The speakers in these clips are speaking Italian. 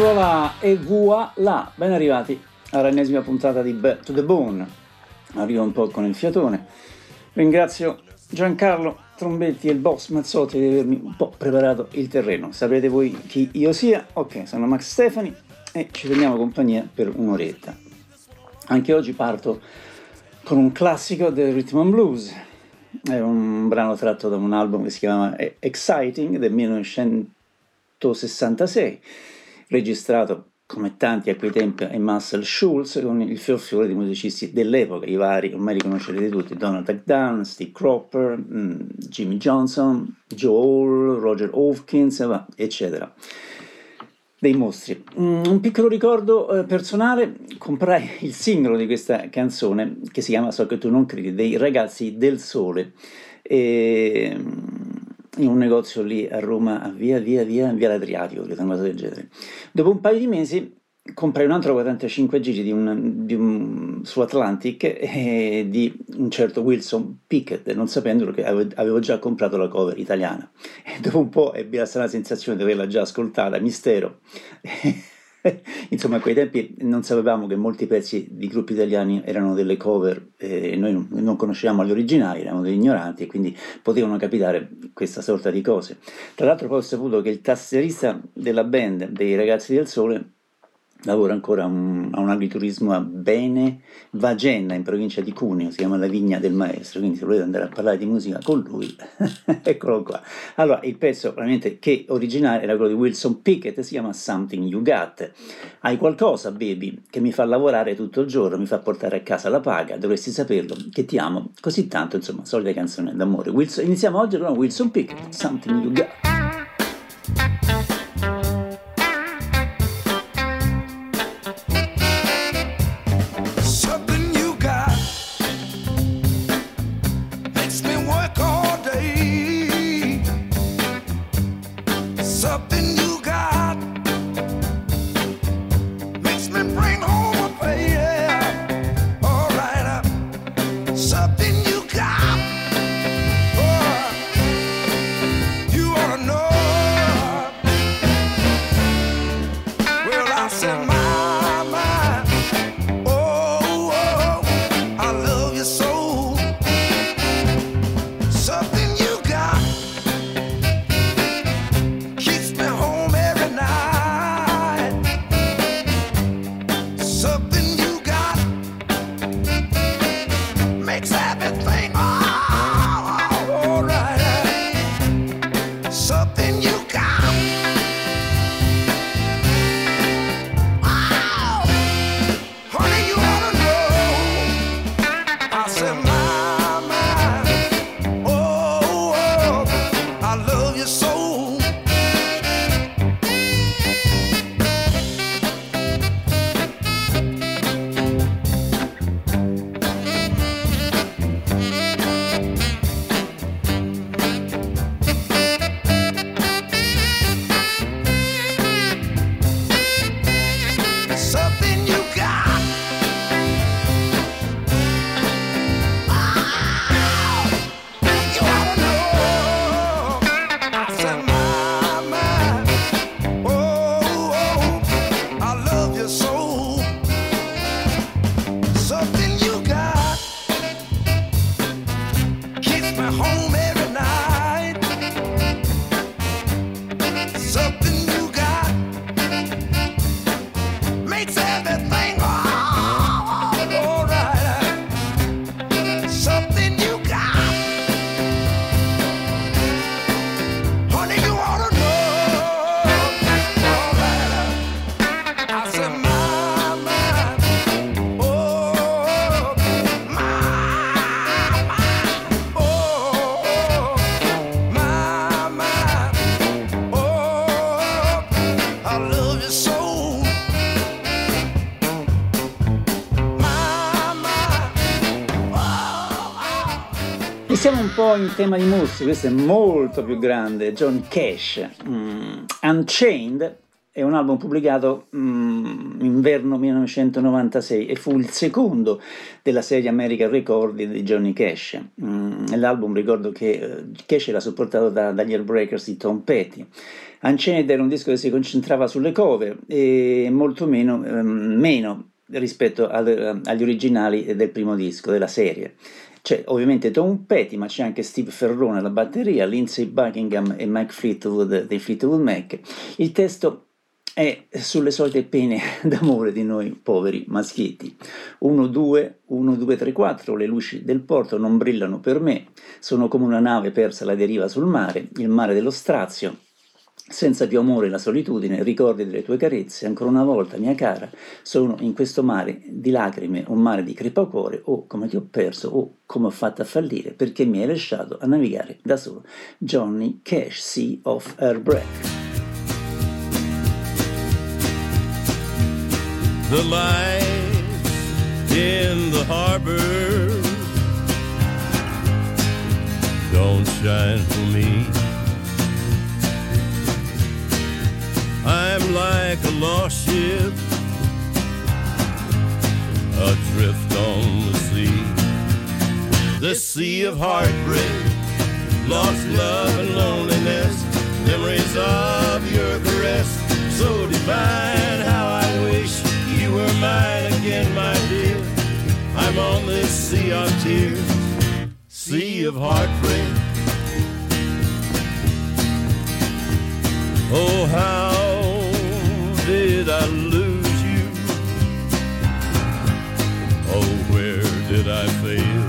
Voilà, e voilà, ben arrivati all'ennesima puntata di Back to the Bone. Arrivo un po' con il fiatone. Ringrazio Giancarlo Trombetti e il boss Mazzotti di avermi un po' preparato il terreno. Saprete voi chi io sia? Ok, sono Max Stefani e ci teniamo compagnia per un'oretta. Anche oggi parto con un classico del Rhythm and Blues. È un brano tratto da un album che si chiama Exciting del 1966 registrato come tanti a quei tempi ai Muscle Schultz con il fior di musicisti dell'epoca, i vari, ormai li conoscerete tutti, Donald McDown, Steve Cropper, mm, Jimmy Johnson, Joe Hall, Roger Hawkins, eccetera. Dei mostri. Mm, un piccolo ricordo eh, personale, comprai il singolo di questa canzone che si chiama So che tu non credi, dei ragazzi del sole. E, in un negozio lì a Roma, a via, via, via, via l'Adriatico, una cosa del genere. Dopo un paio di mesi comprai un altro 45 giri di un, di un, su Atlantic eh, di un certo Wilson Pickett, non sapendo che avevo già comprato la cover italiana. E dopo un po' ebbi la strana sensazione di averla già ascoltata, mistero. Insomma, a quei tempi non sapevamo che molti pezzi di gruppi italiani erano delle cover e noi non conoscevamo gli originali, eravamo degli ignoranti e quindi potevano capitare questa sorta di cose. Tra l'altro poi ho saputo che il tastierista della band dei Ragazzi del Sole lavora ancora un, a un agriturismo a Bene Vagenna in provincia di Cuneo, si chiama La Vigna del Maestro, quindi se volete andare a parlare di musica con lui, eccolo qua. Allora, il pezzo veramente che originale era quello di Wilson Pickett, si chiama Something You Got. Hai qualcosa, baby, che mi fa lavorare tutto il giorno, mi fa portare a casa la paga, dovresti saperlo, che ti amo così tanto, insomma, solita canzone d'amore. Wilson, iniziamo oggi con Wilson Pickett, Something You Got. Po' in tema di mostri, questo è molto più grande, John Cash, mm, Unchained, è un album pubblicato mm, inverno 1996 e fu il secondo della serie American Recording di Johnny Cash. Mm, l'album ricordo che eh, Cash era supportato da, dagli Airbreakers di Tom Petty. Unchained era un disco che si concentrava sulle cover e molto meno, ehm, meno rispetto al, agli originali del primo disco della serie. C'è ovviamente Tom Petty, ma c'è anche Steve Ferrone alla batteria, Lindsay Buckingham e Mike Fleetwood dei Fleetwood Mac. Il testo è sulle solite pene d'amore di noi poveri maschietti. 1, 2, 1, 2, 3, 4, le luci del porto non brillano per me, sono come una nave persa alla deriva sul mare, il mare dello strazio, senza più amore la solitudine, ricordi delle tue carezze, ancora una volta, mia cara, sono in questo mare di lacrime, un mare di crepacuore, o come ti ho perso, o come ho fatto a fallire, perché mi hai lasciato a navigare da solo. Johnny Cash, Sea of Airbreak. The lights in the harbor don't shine for me. I'm like a lost ship adrift on the sea. The sea of heartbreak, lost love and loneliness, memories of your caress, so divine. How I wish you were mine again, my dear. I'm on this sea of tears, sea of heartbreak. Oh, how I fail?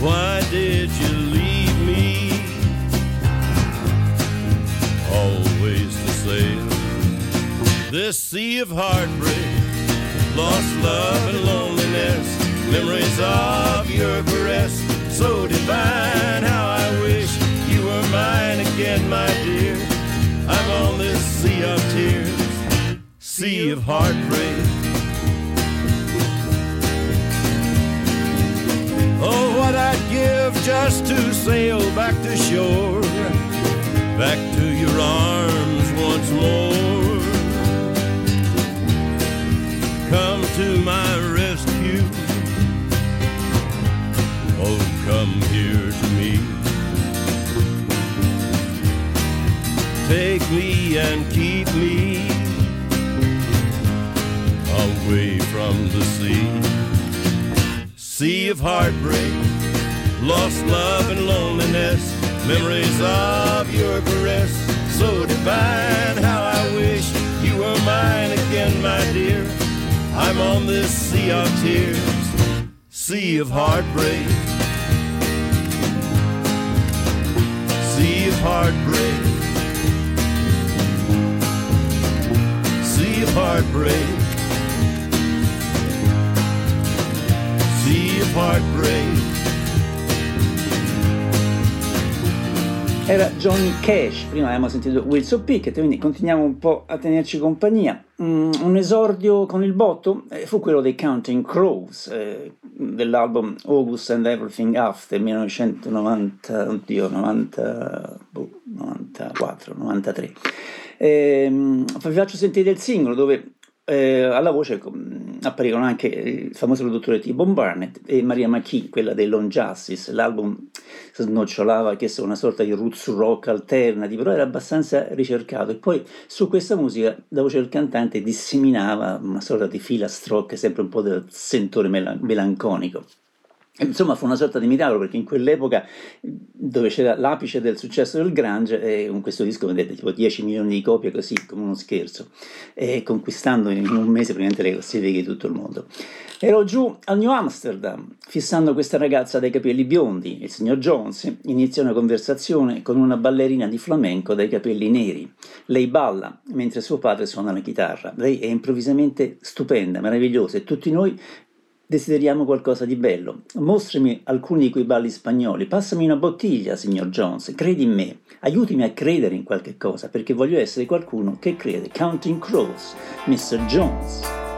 Why did you leave me? Always to sail this sea of heartbreak, lost love and loneliness, memories of your caress, so divine. How I wish you were mine again, my dear. I'm on this sea of tears, sea of heartbreak. Oh, what I'd give just to sail back to shore, back to your arms once more. Come to my rescue. Oh, come here to me. Take me and keep me away from the sea. Sea of heartbreak, lost love and loneliness, memories of your caress, so divine. How I wish you were mine again, my dear. I'm on this sea of tears, sea of heartbreak. Sea of heartbreak. Sea of heartbreak. Era Johnny Cash, prima abbiamo sentito Wilson Pickett, quindi continuiamo un po' a tenerci compagnia. Mm, un esordio con il botto eh, fu quello dei Counting Crows, eh, dell'album August and Everything After 1990, oddio, 90, boh, 94, 93. Eh, vi faccio sentire il singolo dove eh, alla voce apparirono anche il famoso produttore T-Bone Barnett e Maria McKee, quella dei Long Justice. L'album snocciolava che una sorta di roots rock alternati, però era abbastanza ricercato. E poi su questa musica la voce del cantante disseminava una sorta di filastrocche, sempre un po' del sentore melanconico. Insomma, fu una sorta di miracolo perché in quell'epoca, dove c'era l'apice del successo del Grange, e con questo disco vendette tipo 10 milioni di copie, così come uno scherzo, e conquistando in un mese praticamente le classifiche di tutto il mondo. Ero giù al New Amsterdam, fissando questa ragazza dai capelli biondi, il signor Jones, inizia una conversazione con una ballerina di flamenco dai capelli neri. Lei balla mentre suo padre suona la chitarra. Lei è improvvisamente stupenda, meravigliosa e tutti noi Desideriamo qualcosa di bello. Mostrami alcuni di quei balli spagnoli. Passami una bottiglia, signor Jones. Credi in me. Aiutami a credere in qualche cosa, perché voglio essere qualcuno che crede. Counting Crows, Mr. Jones.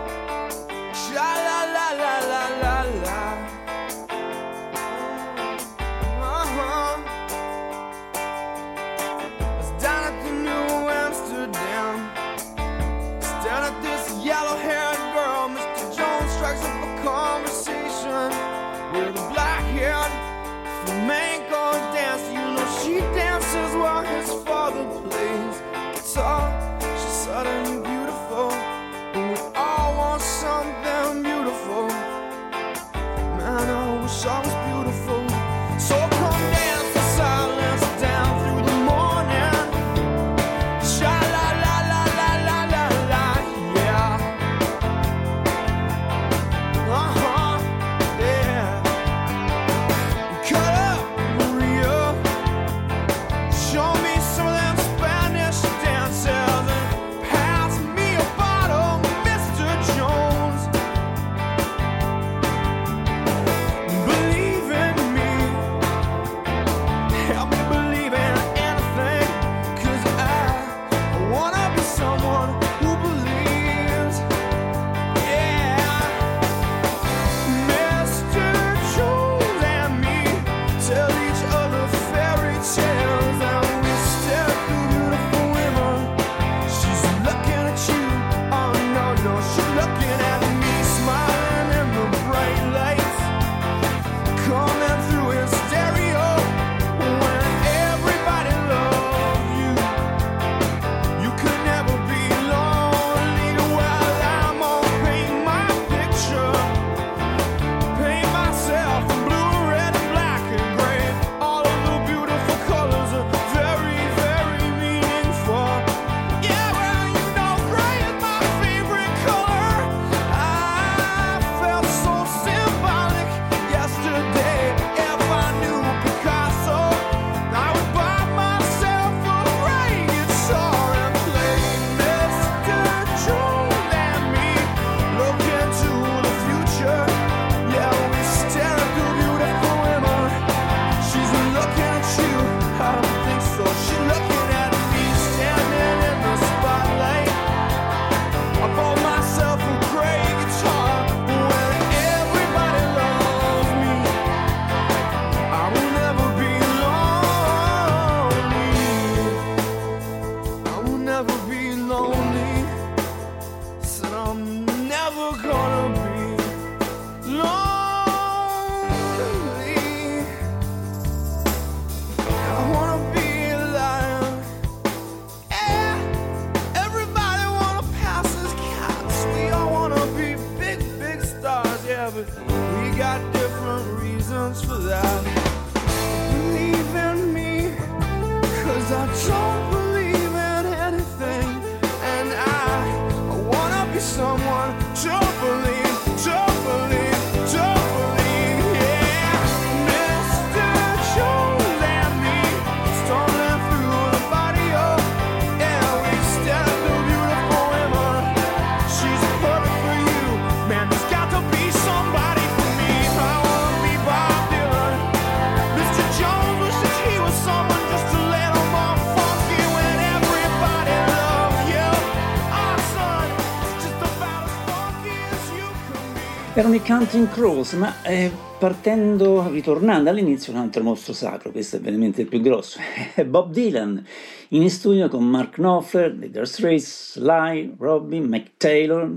Counting Crows, ma eh, partendo, ritornando all'inizio, un altro mostro sacro, questo è veramente il più grosso, è Bob Dylan, in studio con Mark Knopfler, The Dire Straits, Sly, Robin, Mike Taylor,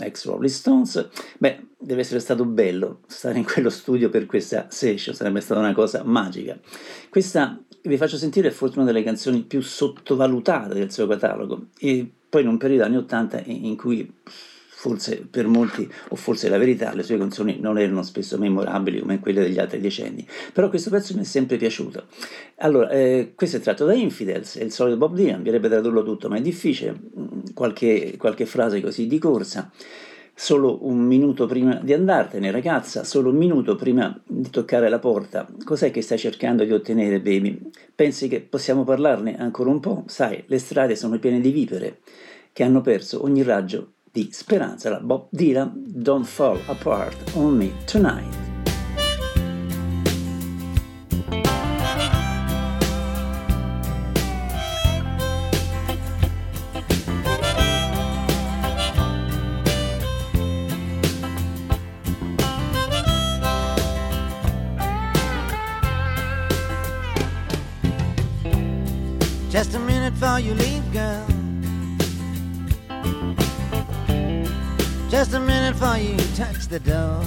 ex Rolling Stones. Beh, deve essere stato bello stare in quello studio per questa session, sarebbe stata una cosa magica. Questa, vi faccio sentire, è forse una delle canzoni più sottovalutate del suo catalogo, e poi in un periodo anni 80 in cui forse per molti, o forse la verità, le sue canzoni non erano spesso memorabili come quelle degli altri decenni, però questo pezzo mi è sempre piaciuto. Allora, eh, questo è tratto da Infidels, è il solito Bob Dylan, bisognerebbe tradurlo tutto, ma è difficile, mm, qualche, qualche frase così di corsa. Solo un minuto prima di andartene, ragazza, solo un minuto prima di toccare la porta. Cos'è che stai cercando di ottenere, baby? Pensi che possiamo parlarne ancora un po'? Sai, le strade sono piene di vipere che hanno perso ogni raggio di Speranza, la Bob Dylan, Don't Fall Apart on Me Tonight. You before you touch the door.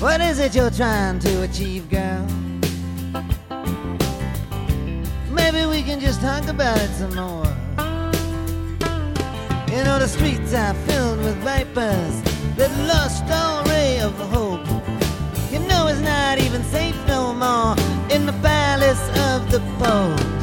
What is it you're trying to achieve, girl? Maybe we can just talk about it some more. You know, the streets are filled with vipers that lost all ray of hope. You know, it's not even safe no more in the palace of the Pope.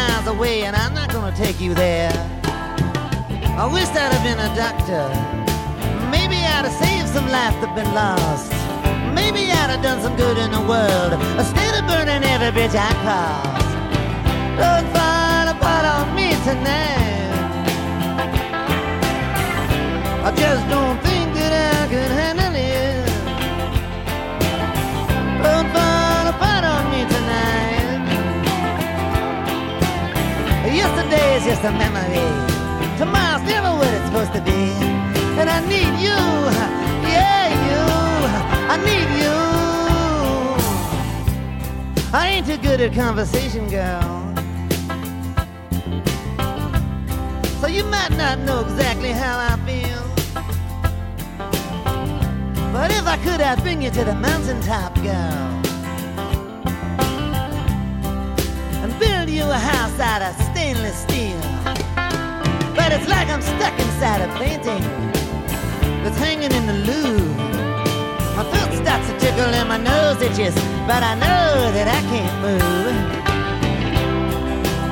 Miles away, and I'm not gonna take you there. I wish I'd have been a doctor. Maybe I'd have saved some life that been lost. Maybe I'd have done some good in the world instead of burning every bitch I crossed. Don't fall apart on me tonight. I just don't is just a memory. Tomorrow's never what it's supposed to be. And I need you. Yeah, you. I need you. I ain't too good at conversation, girl. So you might not know exactly how I feel. But if I could, I'd bring you to the mountaintop, girl. You a house out of stainless steel. But it's like I'm stuck inside a painting that's hanging in the Louvre. My foot starts to tickle and my nose itches, but I know that I can't move.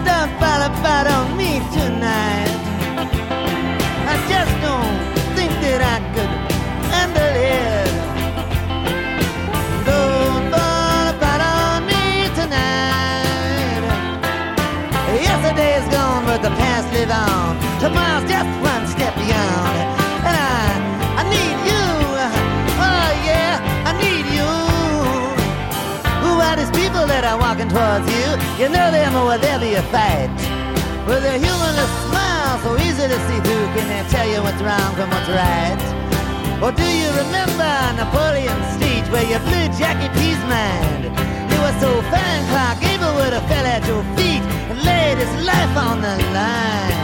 Don't fall apart on me tonight. Past live on. Tomorrow's just one step beyond. And I, I need you. Oh yeah, I need you. Who are these people that are walking towards you? You know them or there be a fight? With a humorless smile so easy to see through, can they tell you what's wrong from what's right? Or do you remember Napoleon's speech where you blew Jackie P's mind? Were so fine, Clark Gable would have fell at your feet and laid his life on the line.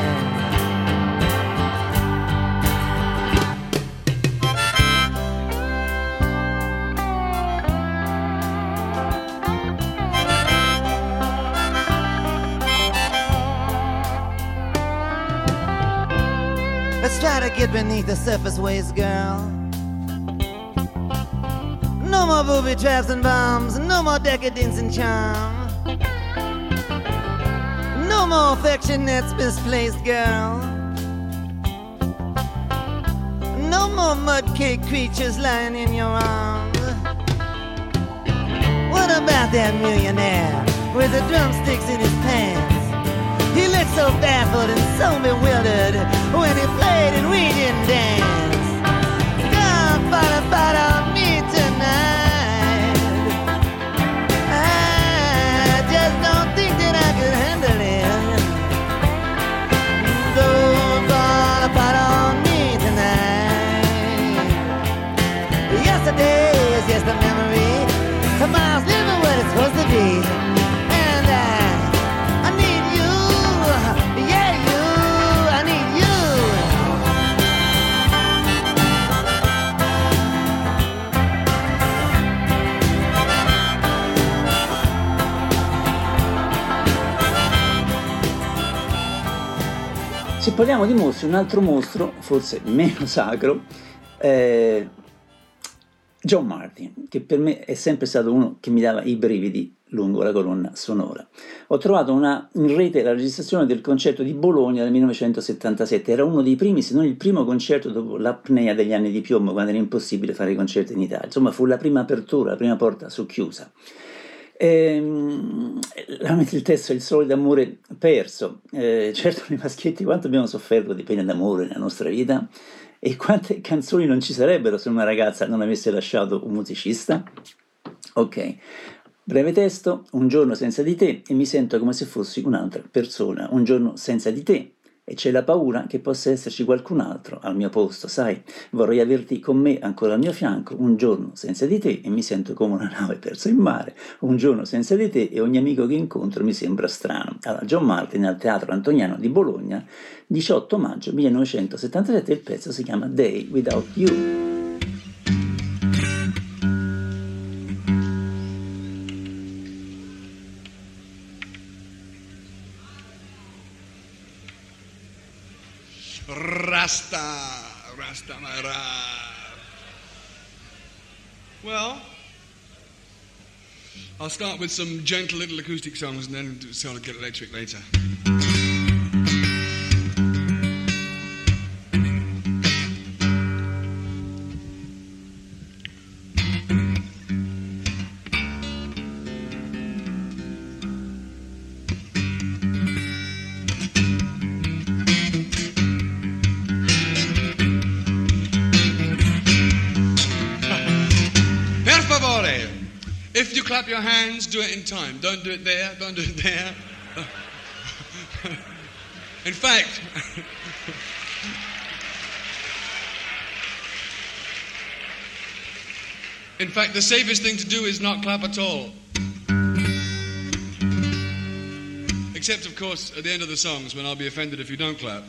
Let's try to get beneath the surface waves, girl. No more booby traps and bombs, no more decadence and charm. No more affection that's misplaced, girl. No more mud cake creatures lying in your arms. What about that millionaire with the drumsticks in his pants? He looked so baffled and so bewildered when he played and we didn't dance. Don't fall apart parliamo di mostri, un altro mostro, forse meno sacro, è John Martin, che per me è sempre stato uno che mi dava i brividi lungo la colonna sonora. Ho trovato una, in rete la registrazione del concerto di Bologna del 1977, era uno dei primi, se non il primo concerto dopo l'apnea degli anni di piombo, quando era impossibile fare i concerti in Italia. Insomma, fu la prima apertura, la prima porta socchiusa. Ehm, veramente il testo è il sole d'amore perso. Eh, certo, noi maschietti quanto abbiamo sofferto di pene d'amore nella nostra vita e quante canzoni non ci sarebbero se una ragazza non avesse lasciato un musicista? Ok, breve testo, un giorno senza di te e mi sento come se fossi un'altra persona, un giorno senza di te e c'è la paura che possa esserci qualcun altro al mio posto, sai? Vorrei averti con me ancora al mio fianco un giorno senza di te e mi sento come una nave persa in mare, un giorno senza di te e ogni amico che incontro mi sembra strano. Alla John Martin al Teatro Antoniano di Bologna, 18 maggio 1977, il pezzo si chiama Day Without You. Rasta, Rasta Mara. Well, I'll start with some gentle little acoustic songs and then of get electric later. Clap your hands, do it in time. Don't do it there, don't do it there. in fact, in fact, the safest thing to do is not clap at all. Except, of course, at the end of the songs when I'll be offended if you don't clap.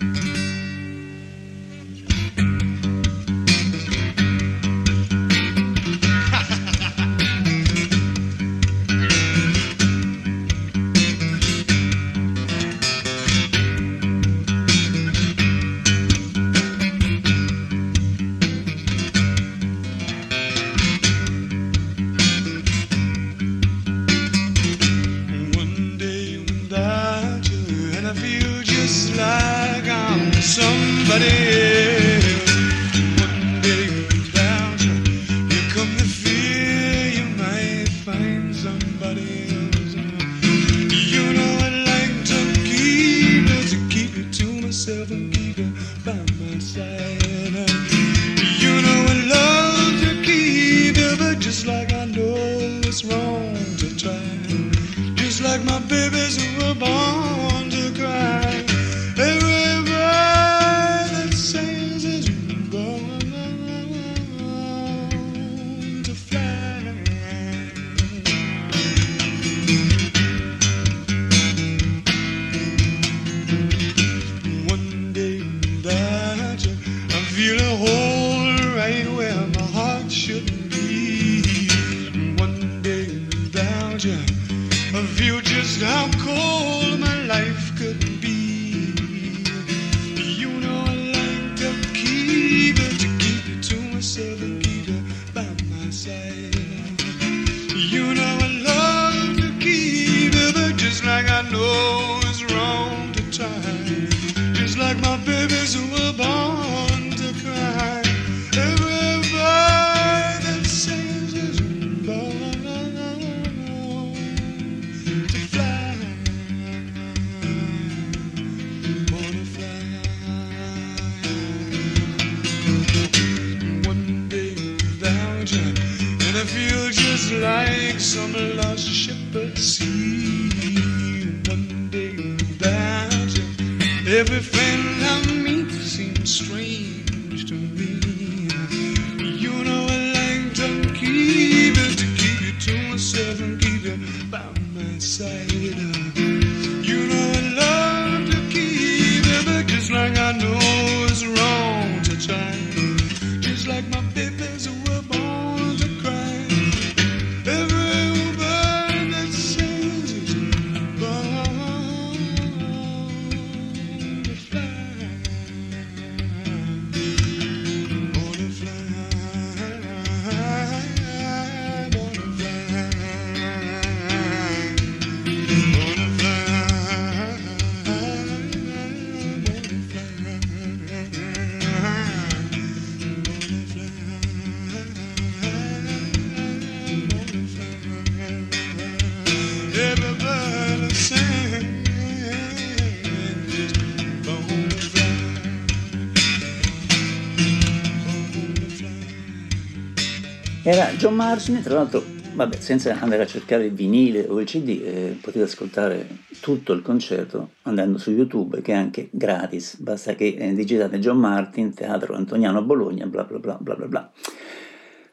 Era John Martin, tra l'altro, vabbè, senza andare a cercare il vinile o il CD, eh, potete ascoltare tutto il concerto andando su YouTube, che è anche gratis, basta che eh, digitate John Martin, Teatro Antoniano Bologna, bla bla bla bla bla bla.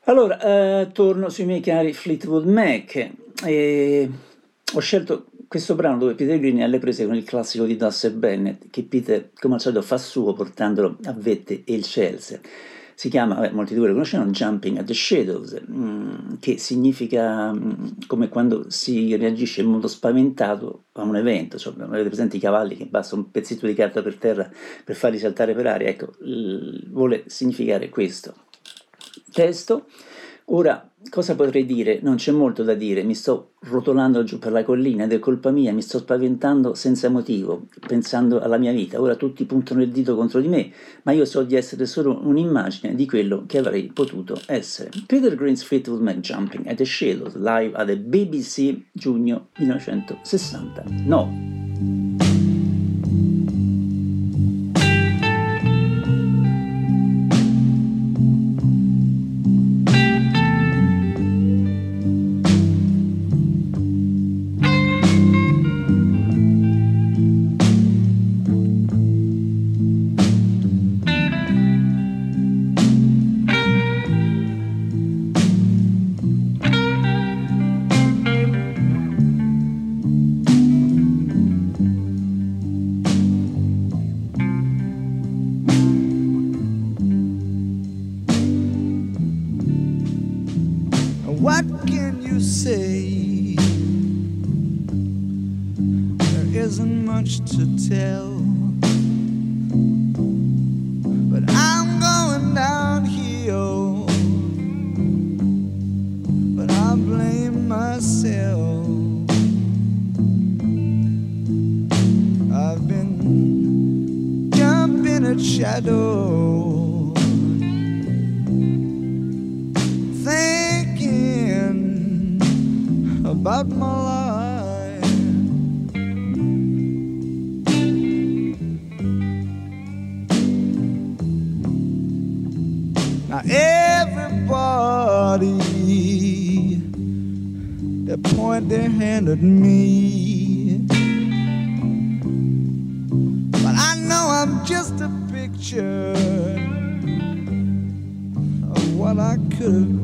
Allora, eh, torno sui miei cari Fleetwood Mac. E ho scelto questo brano dove Peter Green è alle prese con il classico di Dustin Bennett, che Peter, come al solito, fa suo portandolo a vette e il Chelsea. Si chiama, vabbè, molti di voi lo conoscono, Jumping at the Shadows, mm, che significa mm, come quando si reagisce in modo spaventato a un evento, cioè, avete presente i cavalli che basta un pezzetto di carta per terra per farli saltare per aria, ecco, vuole significare questo. Testo, Ora, cosa potrei dire? Non c'è molto da dire, mi sto rotolando giù per la collina ed è colpa mia, mi sto spaventando senza motivo, pensando alla mia vita. Ora tutti puntano il dito contro di me, ma io so di essere solo un'immagine di quello che avrei potuto essere. Peter Green's Fleetwood Mac Jumping at the Shadows, live at the BBC, giugno 1969. Shadows. thinking about my life. Now everybody they point their hand at me, but I know I'm just a picture of what I could have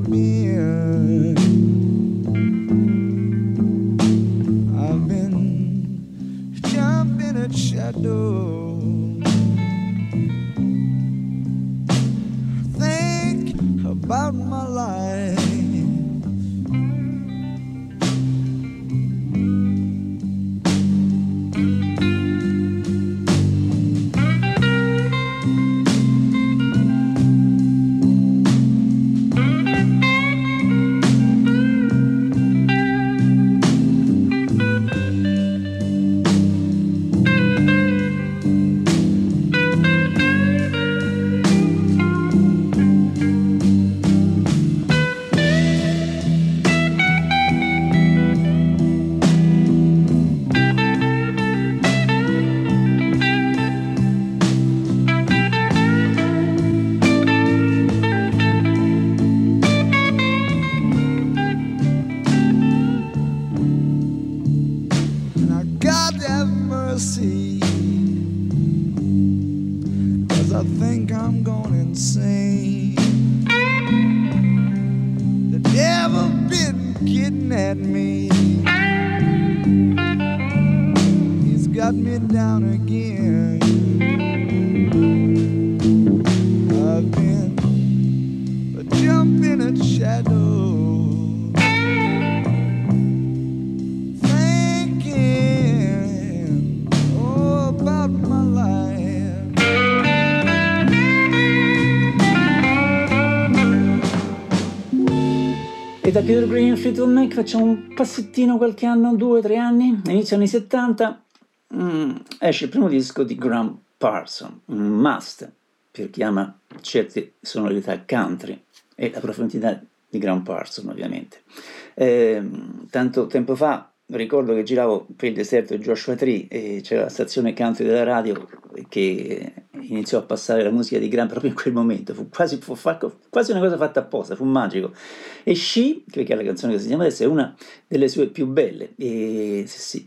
da Peter Green Fleetwood Mac facciamo un passettino qualche anno, due, tre anni, inizio anni 70, mm, esce il primo disco di Graham Parson, un must per chi ama certe sonorità country e la profondità di Graham Parson ovviamente. Ehm, tanto tempo fa ricordo che giravo per il deserto di Joshua Tree e c'era la stazione country della radio che iniziò a passare la musica di Graham proprio in quel momento, fu quasi, fu quasi una cosa fatta apposta, fu magico. E She, che è la canzone che si chiama adesso, è una delle sue più belle. E sì,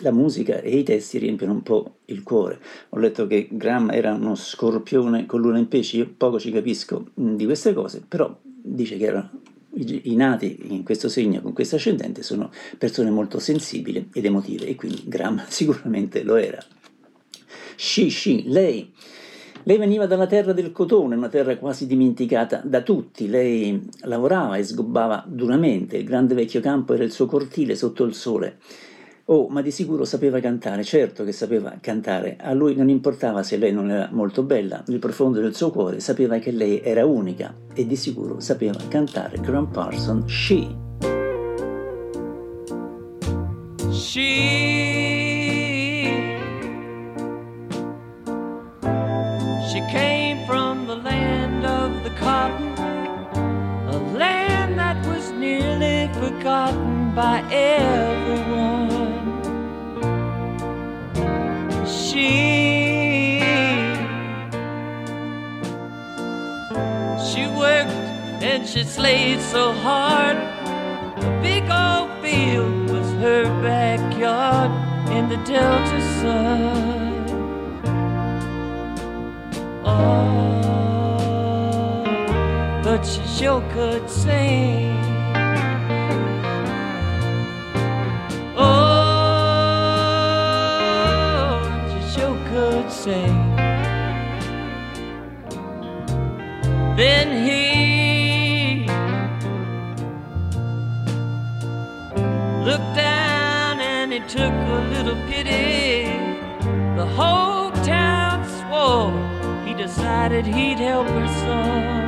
la musica e i testi riempiono un po' il cuore. Ho letto che Graham era uno scorpione con luna in pesce, io poco ci capisco mh, di queste cose, però dice che erano i, nati in questo segno, con questo ascendente, sono persone molto sensibili ed emotive e quindi Graham sicuramente lo era. She, she, lei. Lei veniva dalla terra del cotone, una terra quasi dimenticata da tutti. Lei lavorava e sgobbava duramente, il grande vecchio campo era il suo cortile sotto il sole. Oh, ma di sicuro sapeva cantare, certo che sapeva cantare. A lui non importava se lei non era molto bella, nel profondo del suo cuore sapeva che lei era unica e di sicuro sapeva cantare Graham Parson She. She She came from the land of the cotton, a land that was nearly forgotten by everyone. She She worked and she slaved so hard. The big old field was her backyard in the Delta sun. Oh, but she sure could sing. Sing. Then he looked down and he took a little pity. The whole town swore he decided he'd help her some.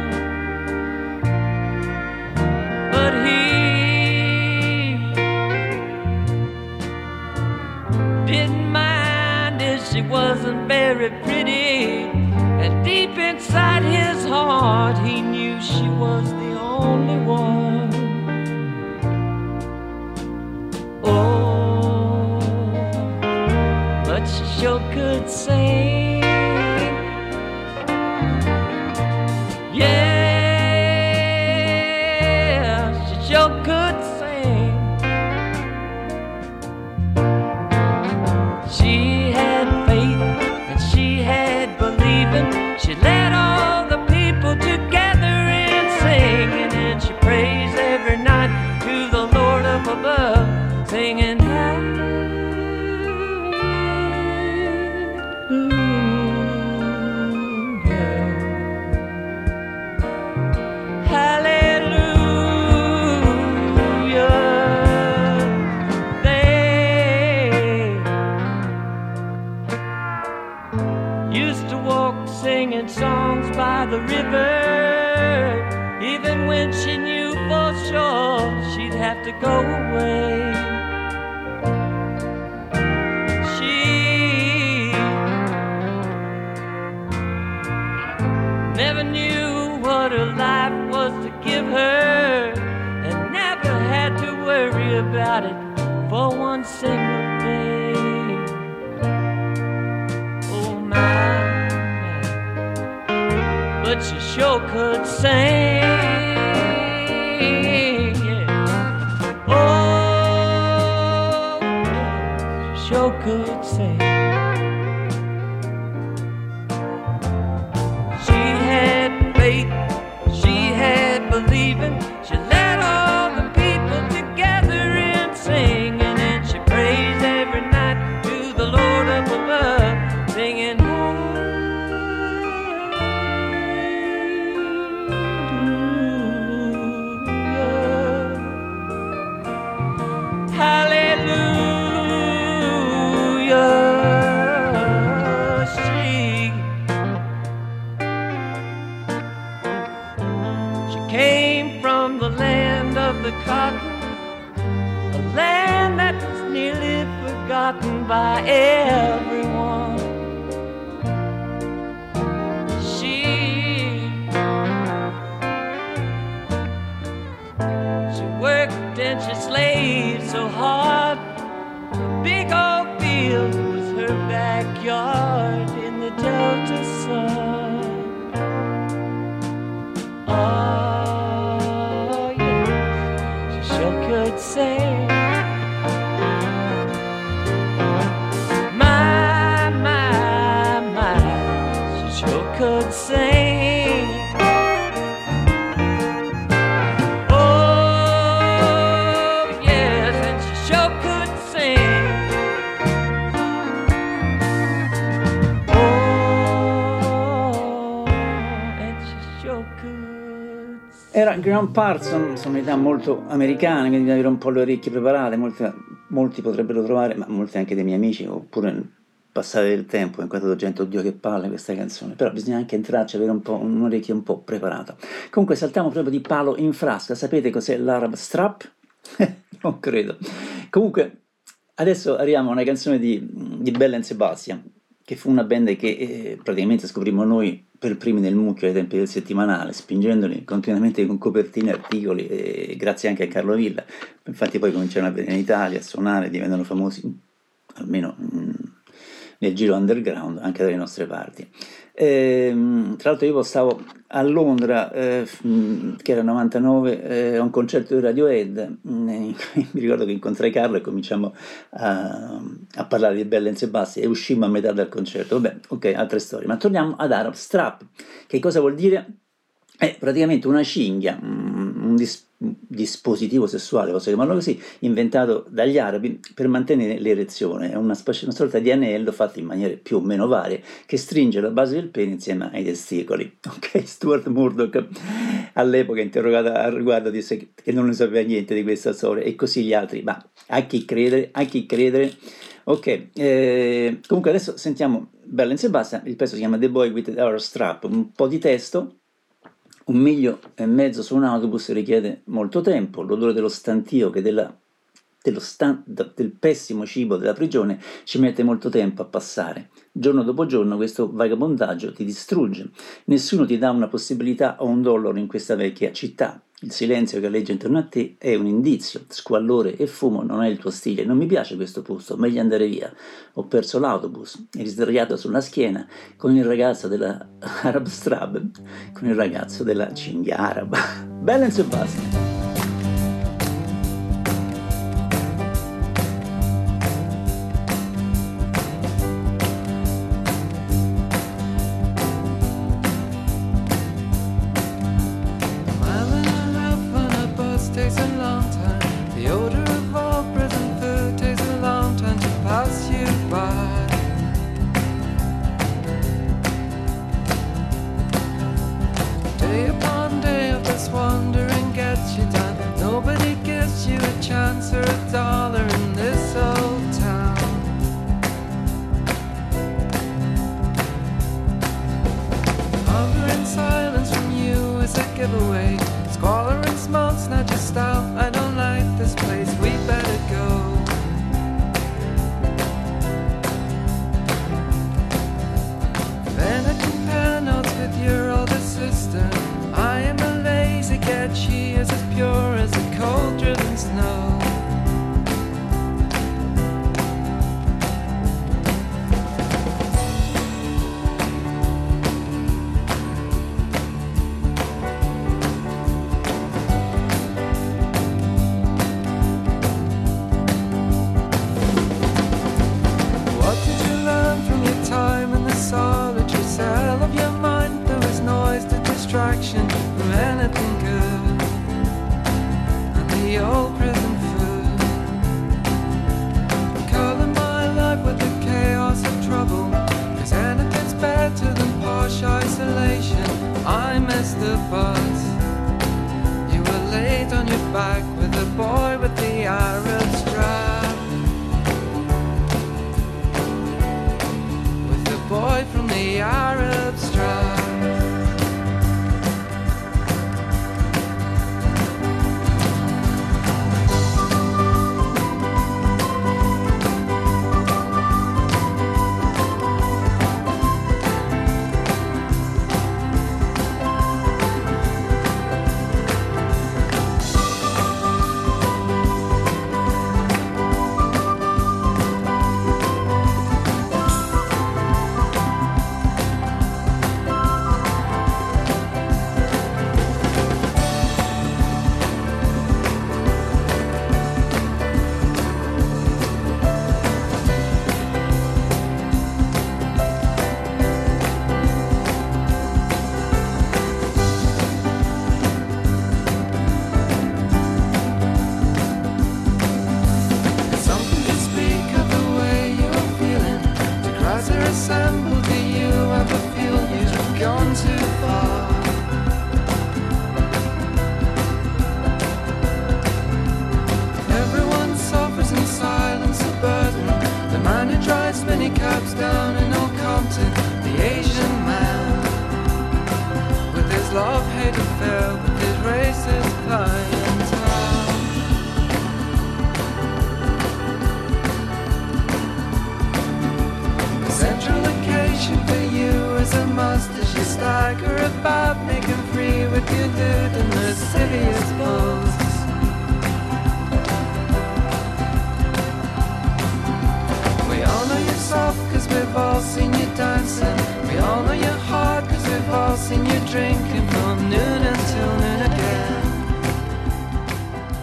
Never knew what her life was to give her, and never had to worry about it for one single day. Oh my, but she sure could sing. Graham Parson, sono un'età molto americane, quindi devi avere un po' le orecchie preparate, molti, molti potrebbero trovare, ma molti anche dei miei amici, oppure passare del tempo, ho incontrato gente, oddio che palle questa canzone, però bisogna anche entrarci, avere un po' un orecchio un po' preparato. Comunque saltiamo proprio di palo in frasca, sapete cos'è l'Arab Strap? non credo. Comunque, adesso arriviamo a una canzone di, di Bella Sebastian, che fu una band che eh, praticamente scoprimmo noi per primi nel mucchio ai tempi del settimanale, spingendoli continuamente con copertine, articoli, e grazie anche a Carlo Villa. Infatti poi cominciarono a venire in Italia, a suonare, diventano famosi, almeno mm, nel giro underground, anche dalle nostre parti. Ehm, tra l'altro io stavo a Londra, eh, mh, che era 99, eh, a un concerto di Radiohead, mh, mi ricordo che incontrai Carlo e cominciamo a, a parlare di Bella and Sebastian e uscimmo a metà del concerto. Vabbè, ok, altre storie. Ma torniamo ad Arab Strap. Che cosa vuol dire? È praticamente una cinghia, mm, un dis- dispositivo sessuale, posso chiamarlo così, inventato dagli arabi per mantenere l'erezione. È una, specie, una sorta di anello fatto in maniere più o meno varie che stringe la base del pene insieme ai testicoli. Ok, Stuart Murdoch all'epoca interrogata al riguardo disse che- non ne sapeva niente di questa storia e così gli altri, ma a chi credere, a chi credere. Ok, eh, comunque adesso sentiamo Bella and Sebastian, il pezzo si chiama The Boy with Arrow Strap, un po' di testo, un miglio e mezzo su un autobus richiede molto tempo, l'odore dello stantio che della- dello stan- del pessimo cibo della prigione ci mette molto tempo a passare. Giorno dopo giorno questo vagabondaggio ti distrugge. Nessuno ti dà una possibilità o un dollaro in questa vecchia città. Il silenzio che alleggia intorno a te è un indizio. Squallore e fumo non è il tuo stile. Non mi piace questo posto, meglio andare via. Ho perso l'autobus, eri sdraiato sulla schiena con il ragazzo della Arab Strab, con il ragazzo della cinghia araba. Bella and Sebastian.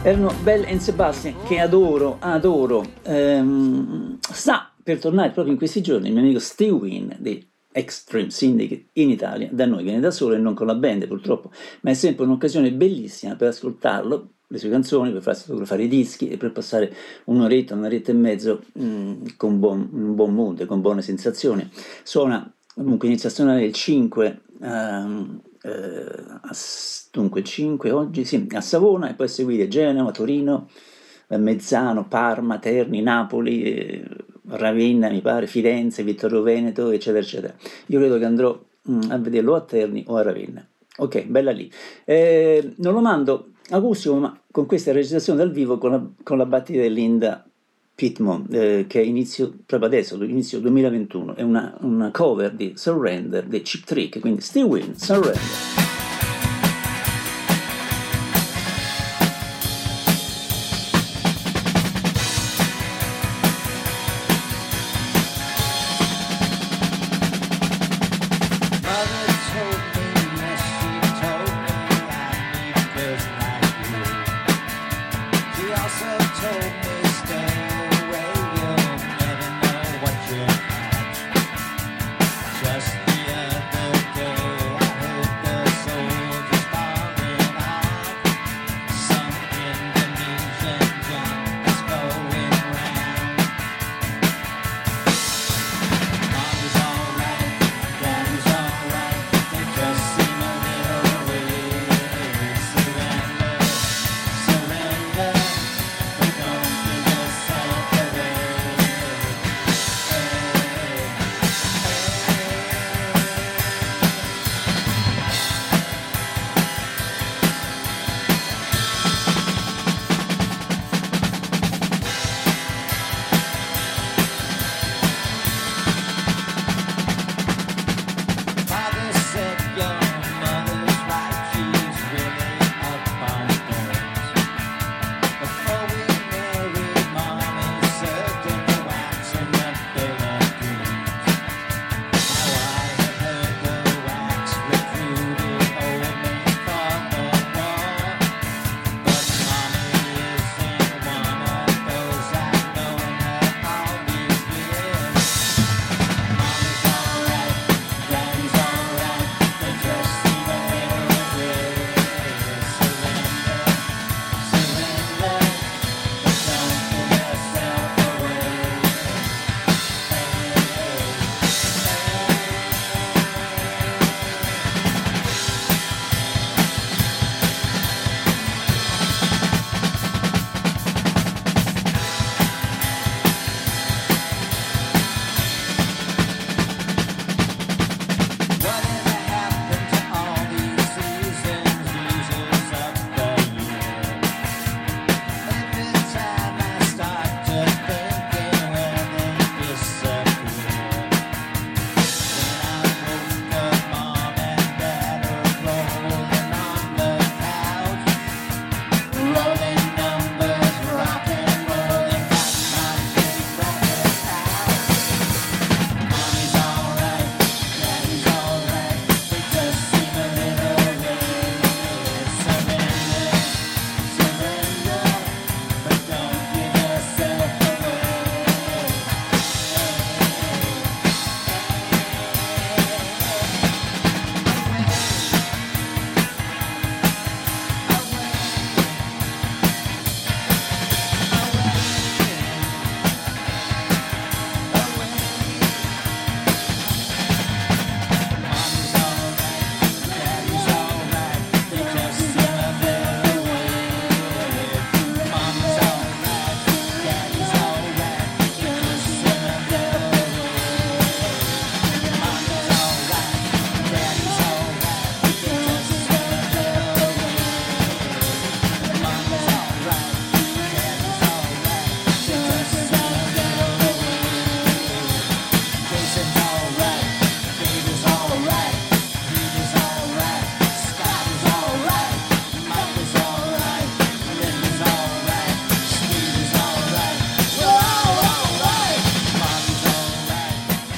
Erano Bell and Sebastian che adoro, adoro. Ehm, sta per tornare proprio in questi giorni il mio amico Steve Wynn di Extreme Syndicate in Italia, da noi viene da solo e non con la band purtroppo, ma è sempre un'occasione bellissima per ascoltarlo, le sue canzoni, per farsi fotografare i dischi e per passare un'oretta, un'oretta e mezzo mm, con buon, un buon mood, con buone sensazioni. Suona, comunque inizia a suonare il 5 ehm, eh, a, dunque il 5 oggi sì, a Savona e poi a seguire Genova, Torino, eh, Mezzano, Parma, Terni, Napoli, eh, Ravenna mi pare, Firenze, Vittorio Veneto, eccetera, eccetera. Io credo che andrò mm, a vederlo a Terni o a Ravenna. Ok, bella lì. Eh, non lo mando acustico, ma con questa registrazione dal vivo con la, con la batteria di Linda Pitmon, eh, che inizio proprio adesso, inizio 2021, è una, una cover di Surrender dei Chip Trick, quindi Steve Wynn, Surrender.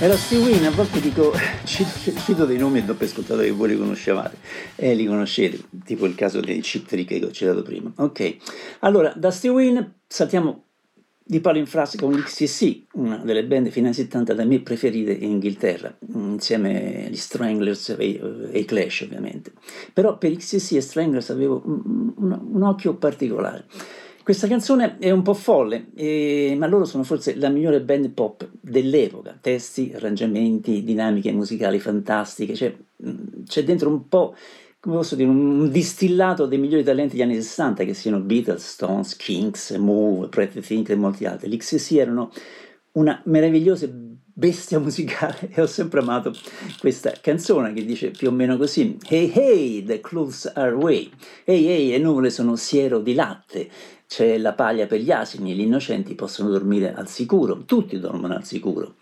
Era Steve Wynn, a volte dico, cito, dei nomi e do per scontato che voi li conoscevate, e li conoscete, tipo il caso dei Chip Trick che ho citato prima. Ok, allora da Steve Wynn saltiamo di palo in frase con l'XTC, una delle band fino anni 70 da me preferite in Inghilterra, insieme agli Stranglers e ai Clash ovviamente. Però per XTC e Stranglers avevo un, un, un occhio particolare. Questa canzone è un po' folle, eh, ma loro sono forse la migliore band pop dell'epoca. Testi, arrangiamenti, dinamiche musicali fantastiche, c'è, c'è dentro un po' come posso dire, un distillato dei migliori talenti degli anni 60, che siano Beatles, Stones, Kinks, Move, Pretty Think e molti altri. Gli XC erano una meravigliosa bestia musicale e ho sempre amato questa canzone che dice più o meno così Hey hey, the clothes are away Hey hey, le nuvole sono siero di latte c'è la paglia per gli asini, gli innocenti possono dormire al sicuro, tutti dormono al sicuro.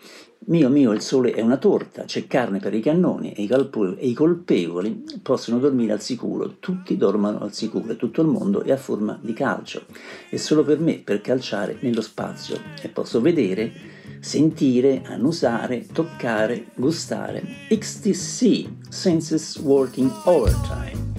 Mio mio, il sole è una torta, c'è carne per i cannoni e i, colpevoli possono dormire al sicuro, tutti dormono al sicuro tutto il mondo è a forma di calcio. È solo per me per calciare nello spazio e posso vedere, sentire, annusare, toccare, gustare. XTC, Senses Working Overtime.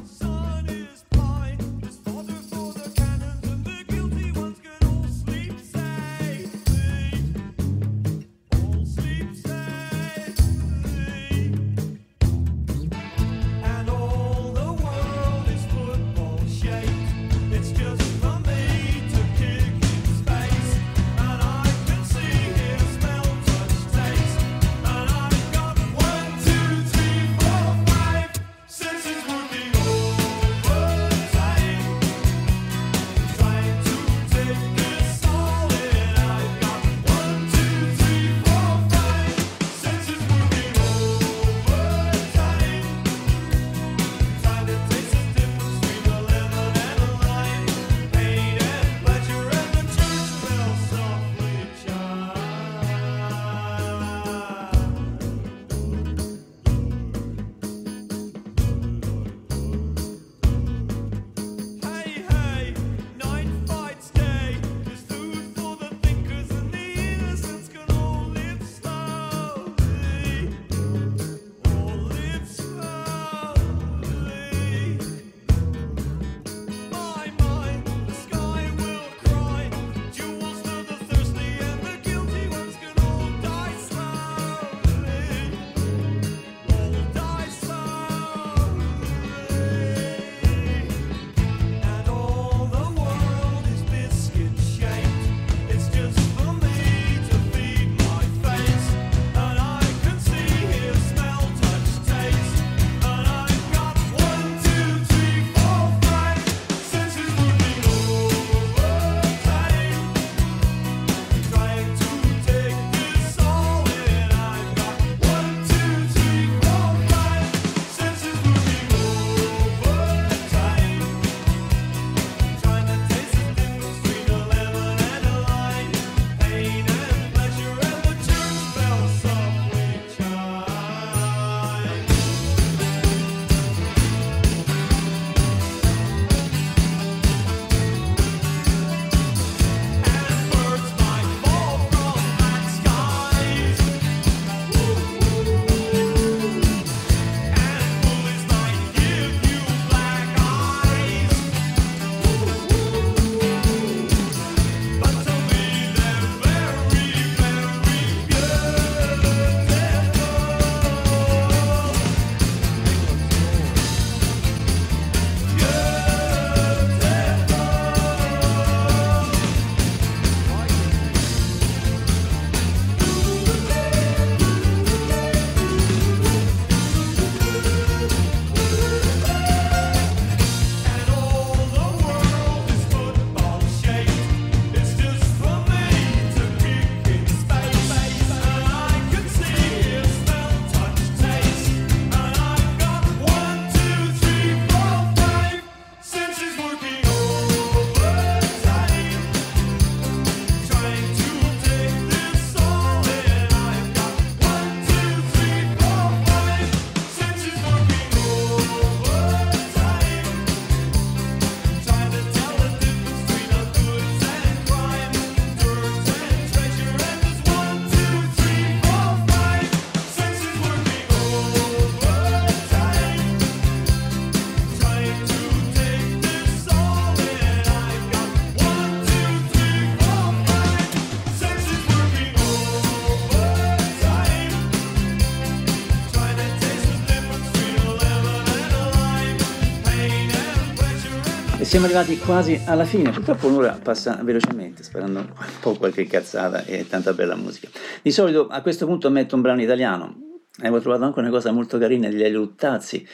Siamo arrivati quasi alla fine, purtroppo un'ora passa velocemente, sperando un po' qualche cazzata e tanta bella musica. Di solito a questo punto metto un brano italiano, avevo trovato anche una cosa molto carina di Lelio Luttazzi.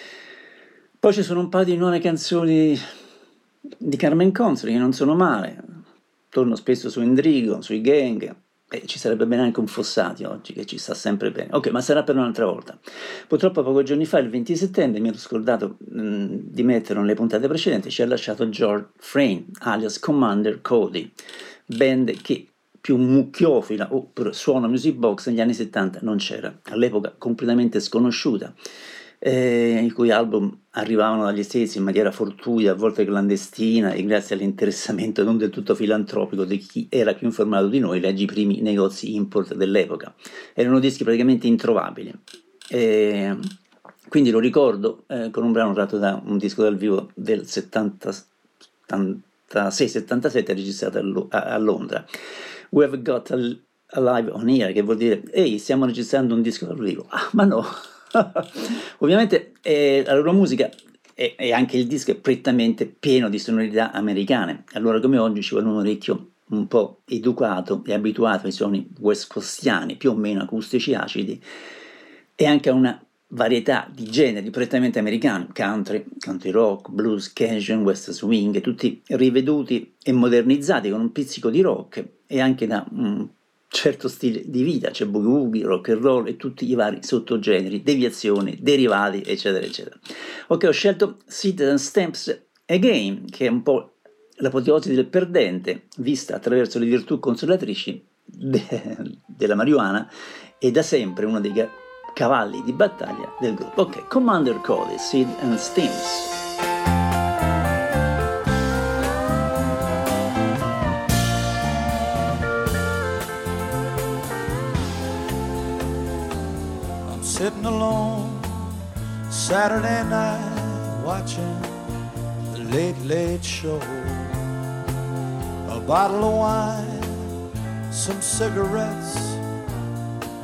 Poi ci sono un paio di nuove canzoni di Carmen Consoli che non sono male, torno spesso su Indrigo, sui gang, e ci sarebbe bene anche un Fossati oggi che ci sta sempre bene. Ok, ma sarà per un'altra volta. Purtroppo pochi giorni fa, il 20 settembre, mi ero scordato mh, di metterlo nelle puntate precedenti, ci ha lasciato George Frame, alias Commander Cody, band che più mucchiofila o per suono music box negli anni 70 non c'era, all'epoca completamente sconosciuta eh, i cui album arrivavano dagli stessi in maniera fortuita, a volte clandestina e grazie all'interessamento non del tutto filantropico di chi era più informato di noi, leggi i primi negozi import dell'epoca. Erano dischi praticamente introvabili. E quindi lo ricordo eh, con un brano tratto da un disco dal vivo del 70, 76-77 registrato a, Lo- a- a Londra. We have got a, a live on air, che vuol dire, ehi, stiamo registrando un disco dal vivo. Ah, ma no! Ovviamente eh, la loro musica e, e anche il disco è prettamente pieno di sonorità americane. Allora, come oggi ci vuole un orecchio un po' educato e abituato ai suoni west costiani, più o meno acustici acidi, e anche a una varietà di generi prettamente americani, country, country rock, blues, cajun, west swing, tutti riveduti e modernizzati con un pizzico di rock e anche da un certo stile di vita, c'è boogie woogie, rock and roll e tutti i vari sottogeneri, deviazioni, derivati, eccetera, eccetera. Ok, ho scelto Citizen Stamps Again, che è un po' l'apoteosi del perdente, vista attraverso le virtù consolatrici de- della marijuana e da sempre uno dei cavalli di battaglia del gruppo. Ok, Commander Cody, Seed and Steams. Sitting alone Saturday night watching the late late show. A bottle of wine, some cigarettes.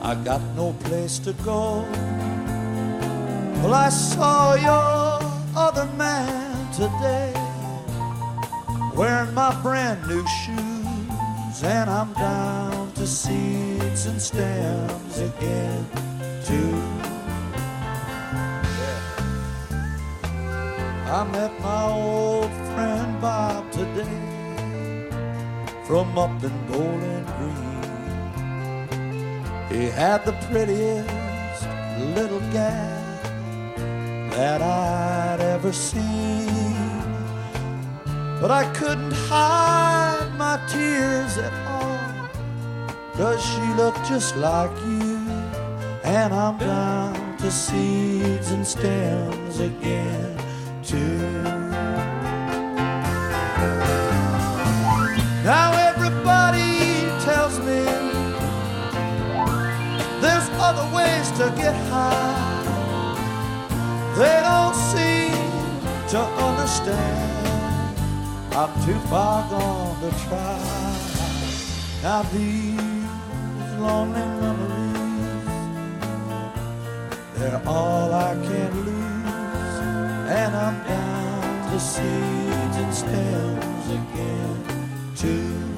I got no place to go. Well, I saw your other man today wearing my brand new shoes, and I'm down to seeds and stems again, too. I met my old friend Bob today from up in Bowling Green. He had the prettiest little gal that I'd ever seen. But I couldn't hide my tears at all, Does she look just like you. And I'm down to seeds and stems again, too. Now everybody tells me there's other ways to get high. They don't seem to understand. I'm too far gone to try. Now these lonely memories, they're all I can lose, and I'm down to seeds and stems again too.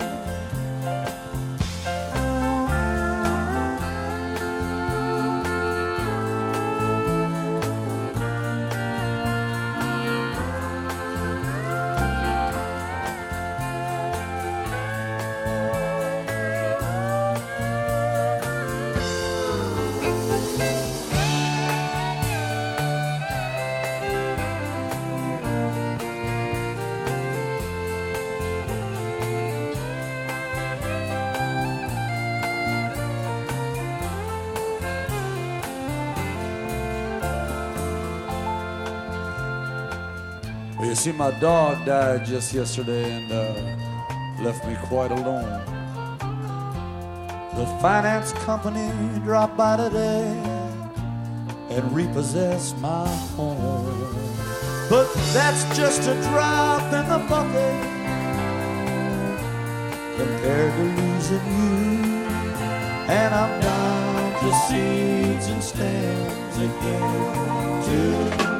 See, my dog died just yesterday and uh, left me quite alone. The finance company dropped by today and repossessed my home. But that's just a drop in the bucket compared to losing you. And I'm down to seeds and stems again, too.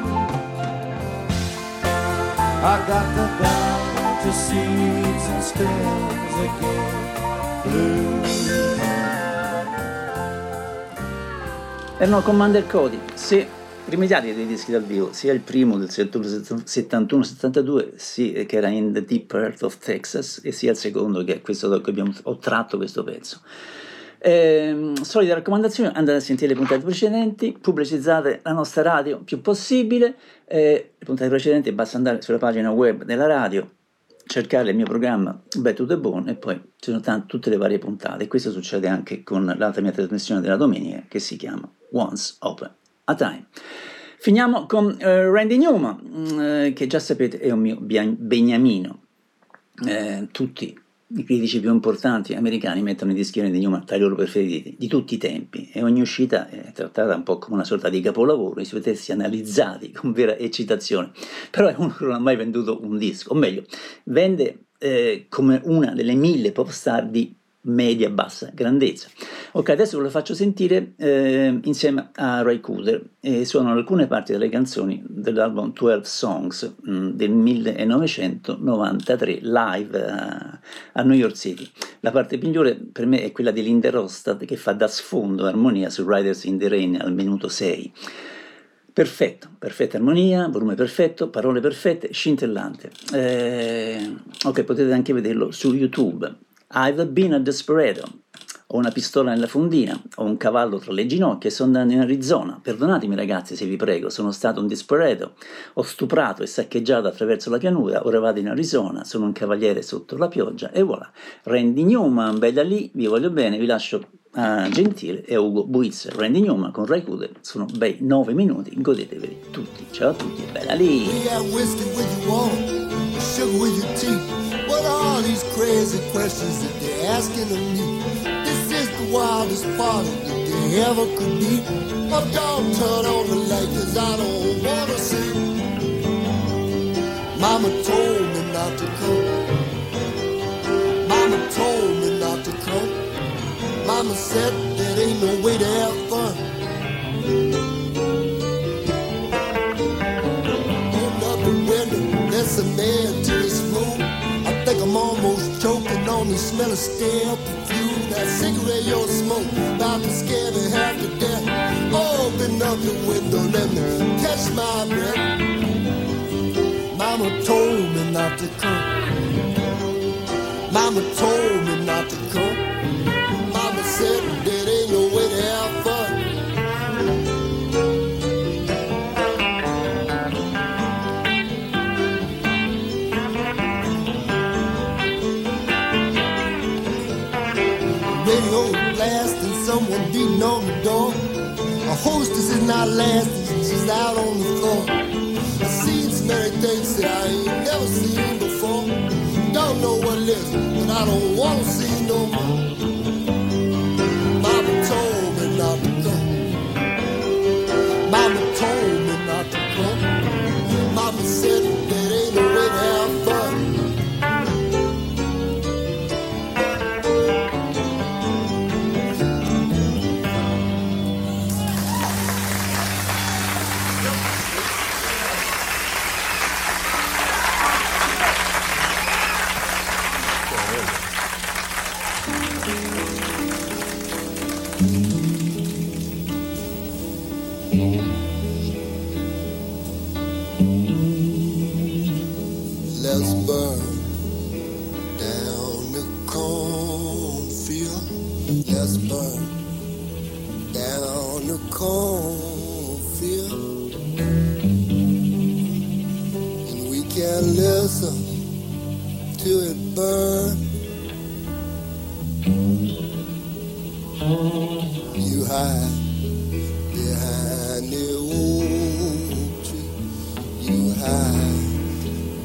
I got the down to seeds and stems again. Blue. Erano Commander Cody. Se rimediati dei dischi dal vivo, sia il primo del 71-72, sì, che era in The Deep Earth of Texas, e sia il secondo che è questo da cui abbiamo, ho tratto questo pezzo. Ehm, solita raccomandazione, andate a sentire le puntate precedenti, pubblicizzate la nostra radio più possibile, eh, le puntate precedenti basta andare sulla pagina web della radio, cercare il mio programma Back to the Bone e poi ci sono tante, tutte le varie puntate. Questo succede anche con l'altra mia trasmissione della domenica che si chiama Once Open a Time. Finiamo con eh, Randy Newman, mm, eh, che già sapete è un mio beniamino. Eh, tutti i critici più importanti americani mettono i dischioni di Newman tra i loro preferiti di tutti i tempi e ogni uscita è trattata un po' come una sorta di capolavoro, i suoi testi analizzati con vera eccitazione. Però è uno che non ha mai venduto un disco, o meglio, vende eh, come una delle mille pop star di media-bassa grandezza. Ok, adesso ve lo faccio sentire eh, insieme a Ray Cooder e suonano alcune parti delle canzoni dell'album 12 Songs mh, del 1993 live a, a New York City. La parte migliore per me è quella di Linda Rostad che fa da sfondo armonia su Riders in the Rain al minuto 6. Perfetto, perfetta armonia, volume perfetto, parole perfette, scintillante. Eh, ok, potete anche vederlo su YouTube. I've been a desperado. Ho una pistola nella fondina, ho un cavallo tra le ginocchia e sono andato in Arizona. Perdonatemi ragazzi se vi prego, sono stato un desperado. Ho stuprato e saccheggiato attraverso la pianura, ora vado in Arizona, sono un cavaliere sotto la pioggia e voilà. Randy Newman, bella lì, vi voglio bene, vi lascio a Gentile e a Ugo Buizzer. Randy Newman con Ray Cooder, sono bei 9 minuti, godeteveli tutti. Ciao a tutti, bella lì! Are all these crazy questions that they're asking of me? This is the wildest party that they ever could be. Oh, don't turn on the light, cause I don't wanna see. Mama told me not to come. Mama told me not to come. Mama said there ain't no way to have fun. Open up the window, there's a man the smell of stale perfume. That cigarette you smoke, about to scare me half to death. Open up the window, let me catch my breath. Mama told me not to come. Mama told me on the door. A hostess is not lasting, she's out on the floor. I've seen so many things that I ain't never seen before. Don't know what it is, but I don't wanna see no more.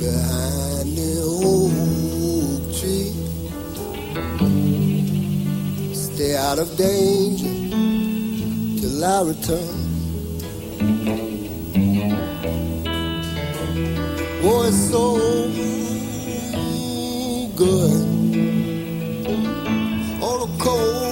Behind the oak tree. Stay out of danger till I return. Oh, it's so good on a cold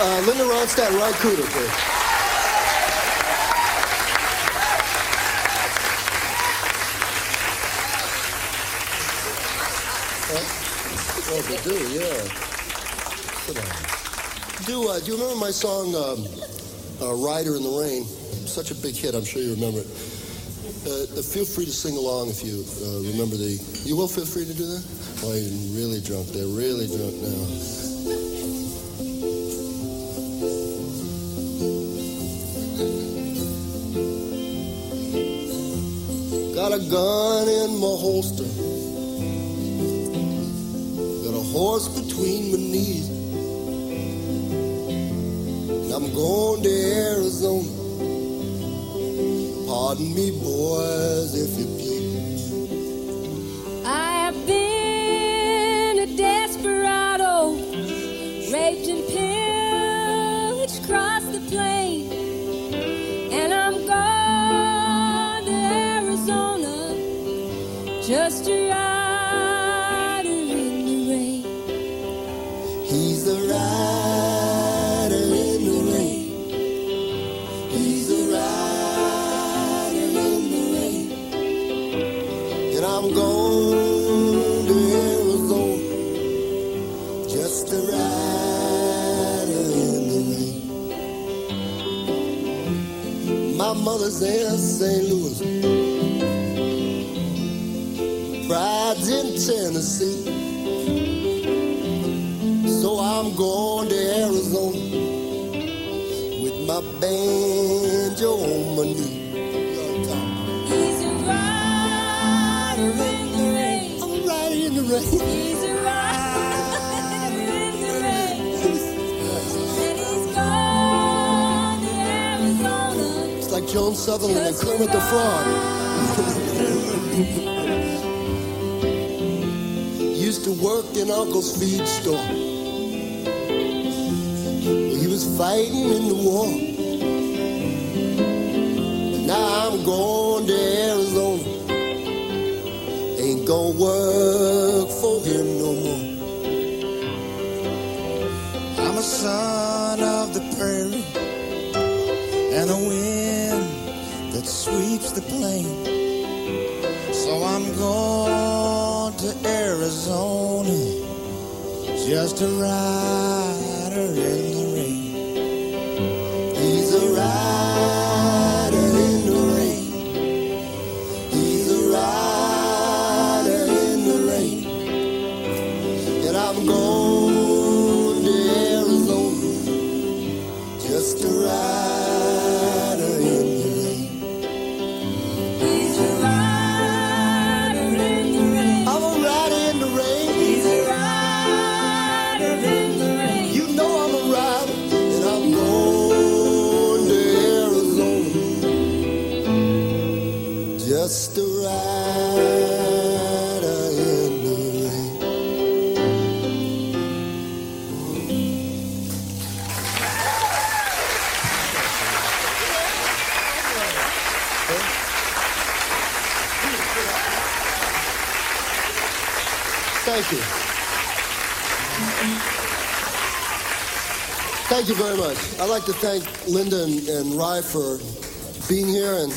uh, Linda Ronstadt Ron Cooter, please. Oh, they do, yeah. Do, uh, do you remember my song, um, uh, Rider in the Rain? Such a big hit, I'm sure you remember it. Uh, uh, feel free to sing along if you uh, remember the. You will feel free to do that? Oh, you're really drunk. They're really drunk now. Gun in my holster. On. He's a rider in the rain. I'm a in the rain. He's a rider in the rain, and he's gone to Arizona. It's like Joan Sutherland and Kermit the Frog. Used to work in Uncle's feed store. He was fighting in the war. I'm going to Arizona. Ain't gonna work for him no more. I'm a son of the prairie and a wind that sweeps the plain. So I'm going to Arizona, just a rider Thank you very much. I'd like to thank Linda and, and Rye for being here and